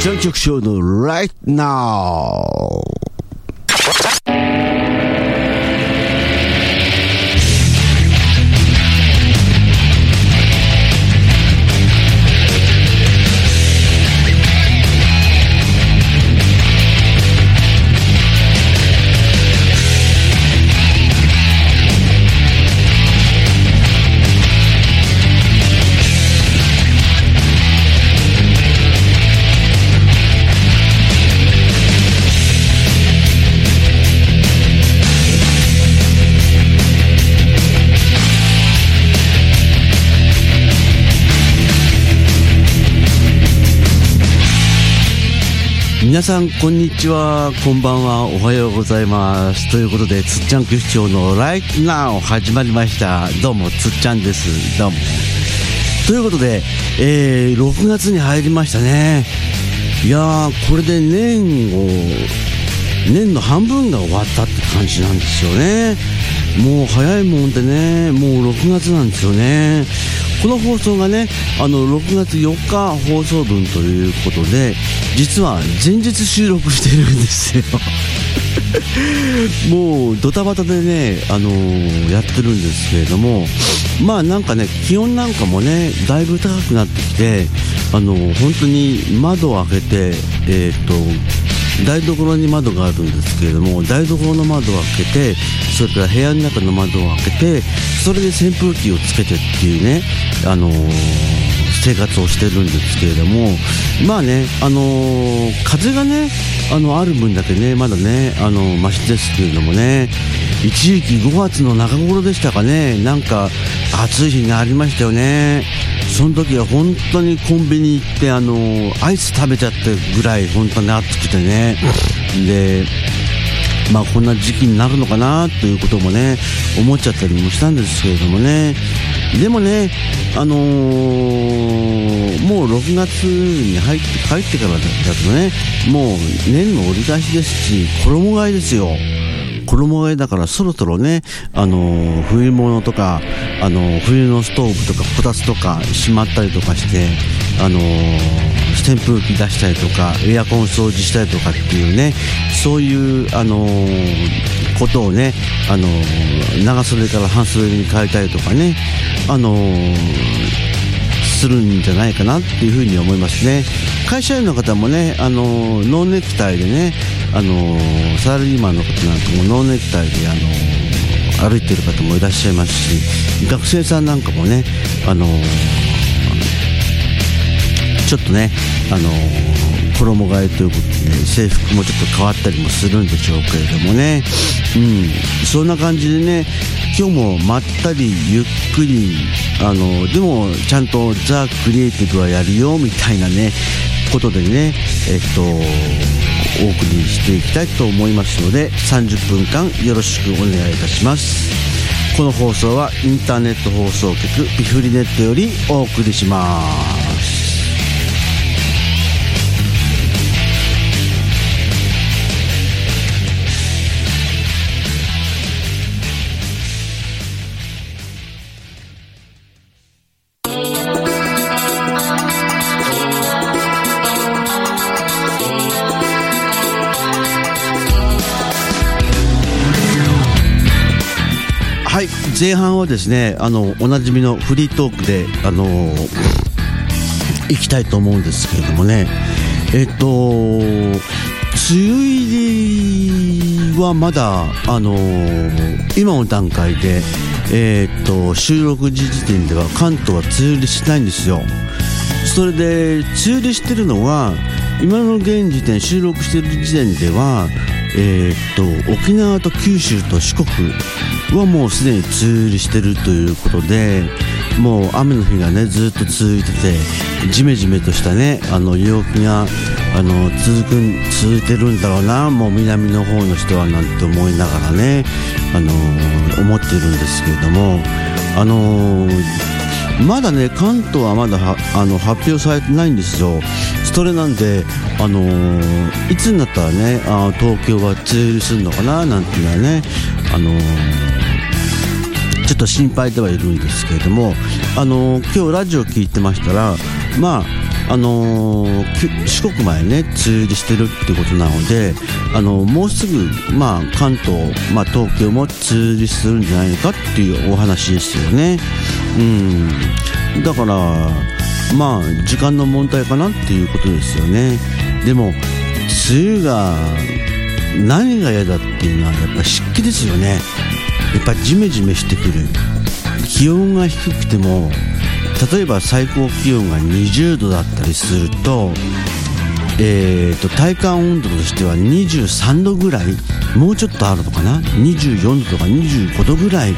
ジャン局長の Right Now 皆さんこんにちは。こんばんは。おはようございます。ということでつっちゃん局長の Right Now 始まりました。どうもつっちゃんです。どうも。ということで、えー、6月に入りましたね。いやーこれで年を年の半分が終わったって感じなんですよね。もう早いもんでね。もう6月なんですよね。この放送がねあの6月4日放送分ということで実は前日収録してるんですよ。もうドタバタでね、あのー、やってるんですけれどもまあなんかね気温なんかもねだいぶ高くなってきてあのー、本当に窓を開けてえっ、と台所に窓があるんですけれども台所の窓を開けてそれから部屋の中の窓を開けてそれで扇風機をつけてっていうね、あのー、生活をしてるんですけれどもまあね、あのー、風がねあのある分だけねまだねあのマシですけれどもね一時期5月の中頃でしたかねなんか暑い日がありましたよね。その時は本当にコンビニ行ってあのアイス食べちゃってぐらい本当に暑くてね。でまあこんな時期になるのかなということもね思っちゃったりもしたんですけれどもね。でもねあのー、もう6月に入って帰ってからだとねもう年の折り返しですし衣替えですよ。衣替えだからそろそろね、あの、冬物とか、あの、冬のストーブとかこたつとかしまったりとかして、あの、扇風機出したりとかエアコン掃除したりとかっていうねそういう、あのことをね、あの長袖から半袖に変えたりとかね、あのするんじゃないかなっていうふうに思いますね。会社員の方もねあのノーネクタイでねあのサラリーマンの方なんかもノーネクタイであの歩いてる方もいらっしゃいますし学生さんなんかもねあのちょっとねあの衣替えということで、制服もちょっと変わったりもするんでしょうけれどもね、うん、そんな感じでね今日もまったりゆっくりあのでもちゃんとザ・クリエイティブはやるよみたいなねことでねえっとお送りしていきたいと思いますので30分間よろしくお願いいたします。この放送はインターネット放送局ピフリネットよりお送りします。前半はですねあのおなじみのフリートークであのいきたいと思うんですけれどもね。えっと梅雨入りはまだあの今の段階でえー、っと収録時時点では関東は梅雨入りしないんですよ。それで梅雨入りしてるのは今の現時点収録してる時点ではえー、っと沖縄と九州と四国はもうすでに梅雨入りしてるということでもう雨の日がねずっと続いててじめじめとしたねあの陽気があの続く続いてるんだろうなもう南の方の人はなんて思いながらねあの思ってるんですけれどもあのまだね関東はまだあの発表されてないんですよ。それなんで、あのー、いつになったらねあ東京は梅雨入りするのかななんていうのはね、あのー、ちょっと心配ではいるんですけれども、あのー、今日ラジオ聞いてましたらまああのー、四国までね、梅雨入りしてるってことなので、あのもうすぐ、まあ、関東、まあ、東京も梅雨入りするんじゃないかっていうお話ですよね。うん。だから、まあ、時間の問題かなっていうことですよね。でも、梅雨が、何が嫌だっていうのは、やっぱ湿気ですよね。やっぱジメジメしてくる。気温が低くても、例えば最高気温が20度だったりすると,、えーと、体感温度としては23度ぐらいもうちょっとあるのかな？24度とか25度ぐらい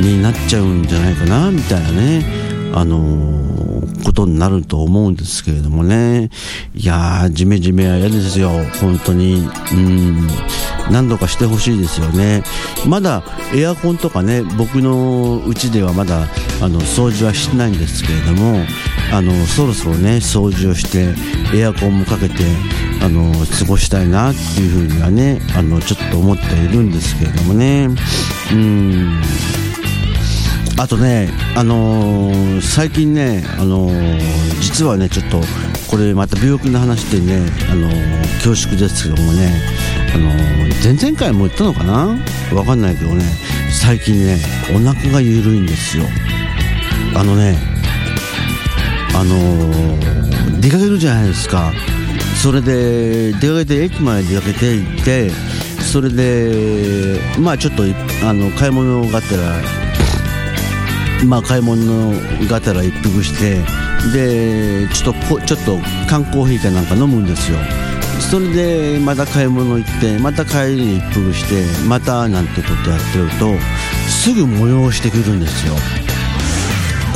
になっちゃうんじゃないかな？みたいなね。あのー、ことになると思うんですけれどもね。いやージメジメは嫌ですよ。本当に。うん。何度かしてほしいですよね。まだエアコンとかね僕の家ではまだあの掃除はしてないんですけれどもあのそろそろね掃除をしてエアコンもかけてあの過ごしたいなっていうふうにはねあのちょっと思っているんですけれどもね。うん。あとね、あのー、最近ね、あのー、実はね、ちょっと、これまた病気の話でね、あのー、恐縮ですけどもね、あの前々回も言ったのかな？わかんないけどね、最近ね、お腹が緩いんですよ。あのね、あの、出かけるじゃないですか。それで、出かけて、駅まで出かけて行って、それで、まあちょっと、あの、買い物がてら、まあ買い物がてら一服して、で、ちょっと、ちょっと缶コーヒーかなんか飲むんですよ。それでまた買い物行ってまた帰りに一服してまたなんてことやってるとすぐ催してくるんですよ。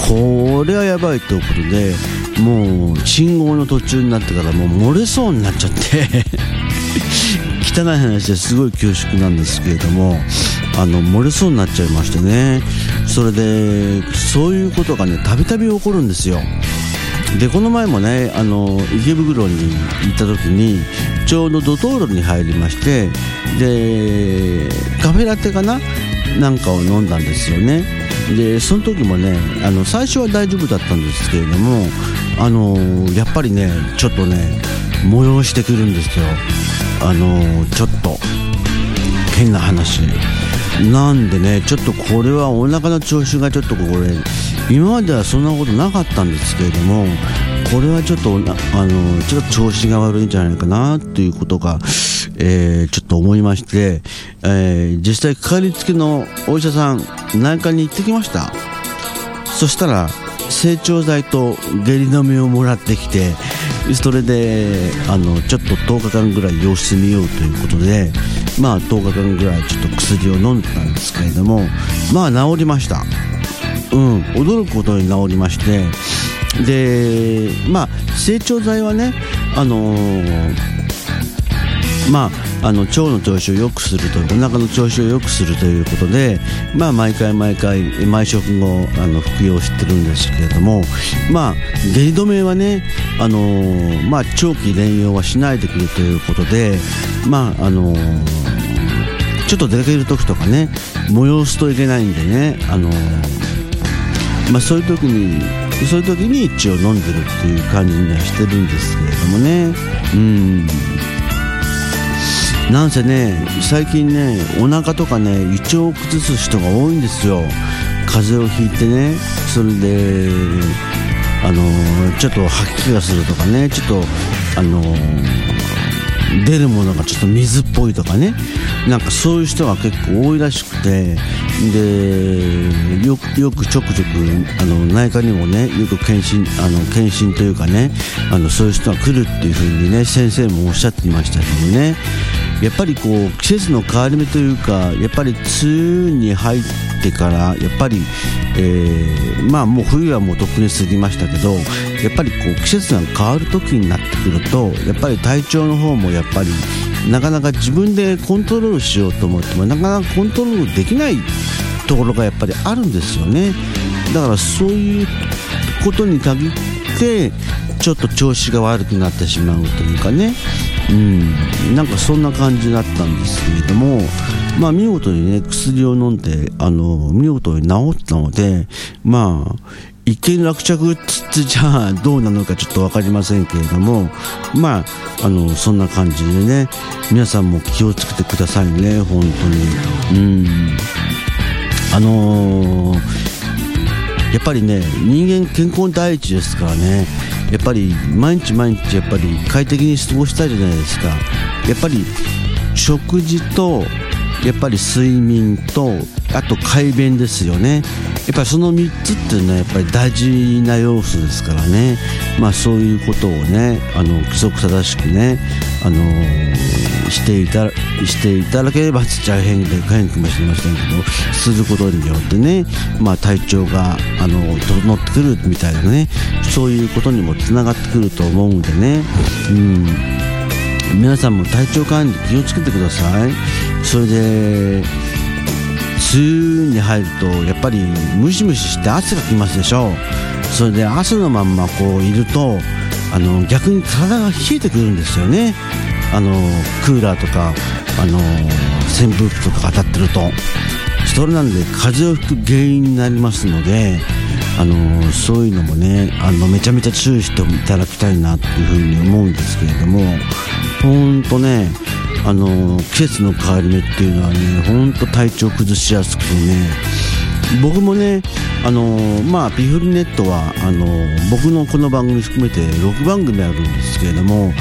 これはやばいってことでもう信号の途中になってからもう漏れそうになっちゃって。汚い話ですごい恐縮なんですけれどもあの漏れそうになっちゃいましてね。それでそういうことがねたびたび起こるんですよ。でこの前もねあの池袋に行った時にちょうどドトールに入りましてでカフェラテかな？なんかを飲んだんですよね。でその時もねあの最初は大丈夫だったんですけれどもあのやっぱりねちょっとね催してくるんですよ。あのちょっと変な話なんでねちょっとこれはお腹の調子がちょっとこれ今まではそんなことなかったんですけれどもこれはちょっとあのちょっと調子が悪いんじゃないかなということが、えー、ちょっと思いまして、えー、実際かかりつけのお医者さん内科に行ってきました。そしたら成長剤と下痢止めをもらってきてそれであのちょっと10日間ぐらい様子見ようということでまあ10日間ぐらいちょっと薬を飲んでたんですけれどもまあ治りました。うん、驚くことに治りまして。でまあ成長剤はねあのー、まあ、あの腸の調子を良くするとお腹の調子を良くするということで、まあ、毎回毎回毎食後あの服用してるんですけれども、まあ、下痢止めはね、あのー、まあ、長期連用はしないでくれということで、まああのー、ちょっと出かける時とかね催すといけないんでね、あのまあ、そういう時にそういう時に一応飲んでるっていう感じにはしてるんですけれどもね。うん。なんせね最近ねお腹とかね胃腸を崩す人が多いんですよ。風邪をひいてねそれであのちょっと吐き気がするとかねちょっとあの出るものがちょっと水っぽいとかね。なんかそういう人が結構多いらしくてでよくよくちょくちょくあの内科にもねよく検診あの検診というかねあのそういう人が来るっていうふうにね先生もおっしゃってましたけどね。やっぱりこう季節の変わり目というかやっぱり梅雨に入ってからやっぱり、えー、まあもう冬はもうとっくに過ぎましたけどやっぱりこう季節が変わる時になってくるとやっぱり体調の方もやっぱりなかなか自分でコントロールしようと思ってもなかなかコントロールできないところがやっぱりあるんですよね。だからそういうことに限ってちょっと調子が悪くなってしまうというかね。うん。なんかそんな感じだったんですけれどもまあ見事にね薬を飲んであの見事に治ったのでまあ一見落着つつじゃあどうなのかちょっと分かりませんけれどもまああのそんな感じでね皆さんも気をつけてくださいね本当に。うん。あのー、やっぱりね人間健康第一ですからね。やっぱり毎日毎日やっぱり快適に過ごしたいじゃないですか。やっぱり食事とやっぱり睡眠とあと快便ですよね。やっぱりその3つっていうのはやっぱり大事な要素ですからね。まあそういうことをねあの規則正しくねあの、していたしていただければちっちゃい変で変かもしれませんけどすることによってねまあ体調があの整ってくるみたいなねそういうことにもつながってくると思うんでね。うん。皆さんも体調管理気をつけてください。それで梅雨に入るとやっぱりムシムシして汗がきますでしょそれで汗のまんまこういるとあの逆に体が冷えてくるんですよね。あのクーラーとかあの扇風機とか当たってると。それなんで風邪をひく原因になりますのであのそういうのもねあのめちゃめちゃ注意していただきたいなっていうふうに思うんですけれども本当ねあの季節の変わり目っていうのはね本当体調崩しやすくてね僕もねあのまあピフルネットはあの僕のこの番組含めて6番組あるんですけれども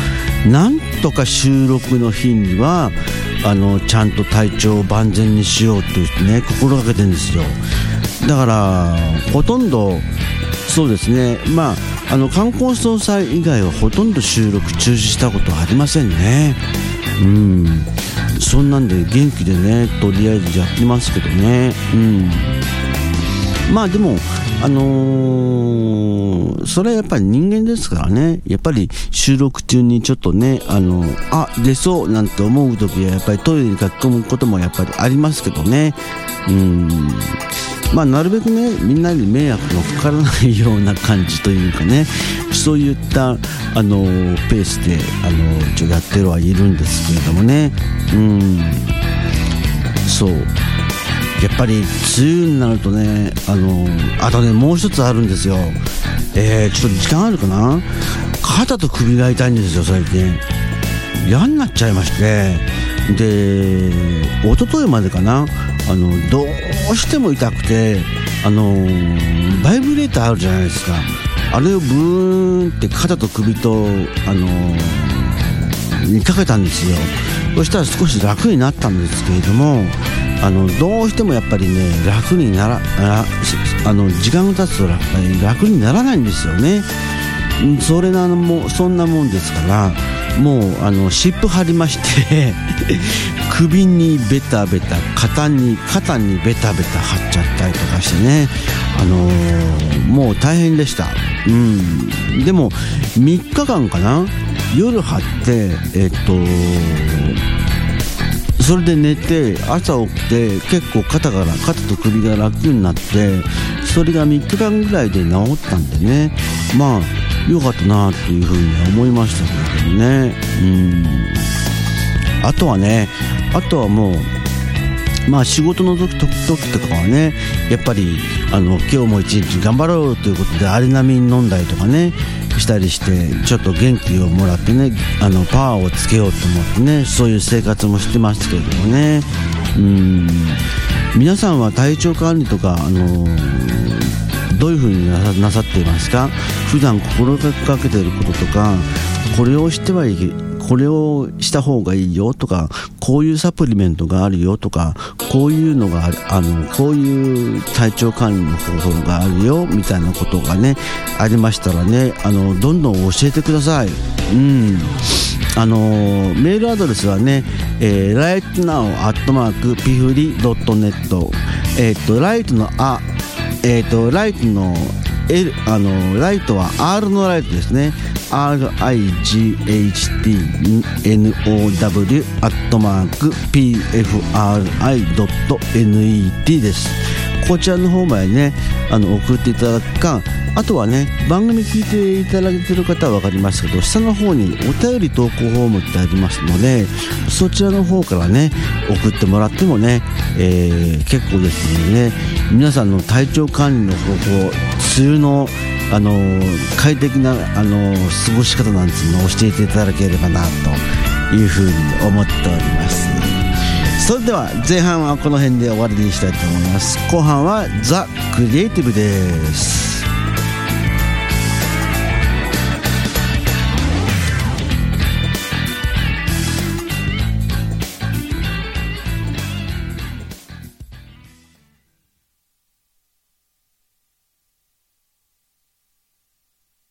なんとか収録の日にはあのちゃんと体調を万全にしようってね心がけてるんですよ。だからほとんどそうですね。まああの観光総裁以外はほとんど収録中止したことはありませんね。うん。そんなんで元気でねとりあえずやってますけどね。うん。まあでもあのー、それはやっぱり人間ですからね。やっぱり収録中にちょっとねあのあ出そうなんて思う時はやっぱりトイレに書き込むこともやっぱりありますけどね。うん。まあ、なるべくねみんなに迷惑のかからないような感じというかね。そういったあのペースであの一応やってはいるんですけれどもね。うん。そう。やっぱり梅雨になるとねあのあとねもう一つあるんですよ。えー、ちょっと時間あるかな？肩と首が痛いんですよ最近。嫌になっちゃいまして。で一昨日までかな？あのどうしても痛くてあのバイブレーターあるじゃないですか。あれをブーンって肩と首とあのにかけたんですよ。そしたら少し楽になったんですけれどもあのどうしてもやっぱりね楽にならあの時間が経つと楽にならないんですよね。それなのもそんなもんですからもうあの湿布貼りまして 首にベタベタ肩に肩にベタベタ貼っちゃったりとかしてね。あのー、もう大変でした。うん。でも3日間かな？夜貼ってえっとそれで寝て朝起きて結構肩から肩と首が楽になってそれが3日間ぐらいで治ったんでね。まあ良かったなっていうふうに思いましたけどね。うん。あとはねあとはもうまあ仕事の時時とかはねやっぱりあの今日も一日頑張ろうということでアリナミン飲んだりとかね。したりしてちょっと元気をもらってねあのパワーをつけようと思ってねそういう生活もしてますけれどもね。うん。皆さんは体調管理とかあのどういうふうになさっていますか？普段心がけてることとかこれをしてはいけこれをした方がいいよとかこういうサプリメントがあるよとかこういうのがあのこういう体調管理の方法があるよみたいなことがねありましたらねあのどんどん教えてください。うんあのメールアドレスはね、えー、rightnow.pifri.net えっ、ー、とライトのあえっ、ー、とライトの L あのライトは R のライトですね。RIGHTNOW アットマーク PFRI.net です。こちらの方までねあの送っていただくかあとはね番組聞いていただいてる方は分かりますけど下の方にお便り投稿フォームってありますのでそちらの方からね送ってもらってもね、えー、結構ですのでね皆さんの体調管理の方法梅雨のあの快適なあの過ごし方なんていうのを教えていただければなというふうに思っております。それでは前半はこの辺で終わりにしたいと思います。後半はザ・クリエイティブです。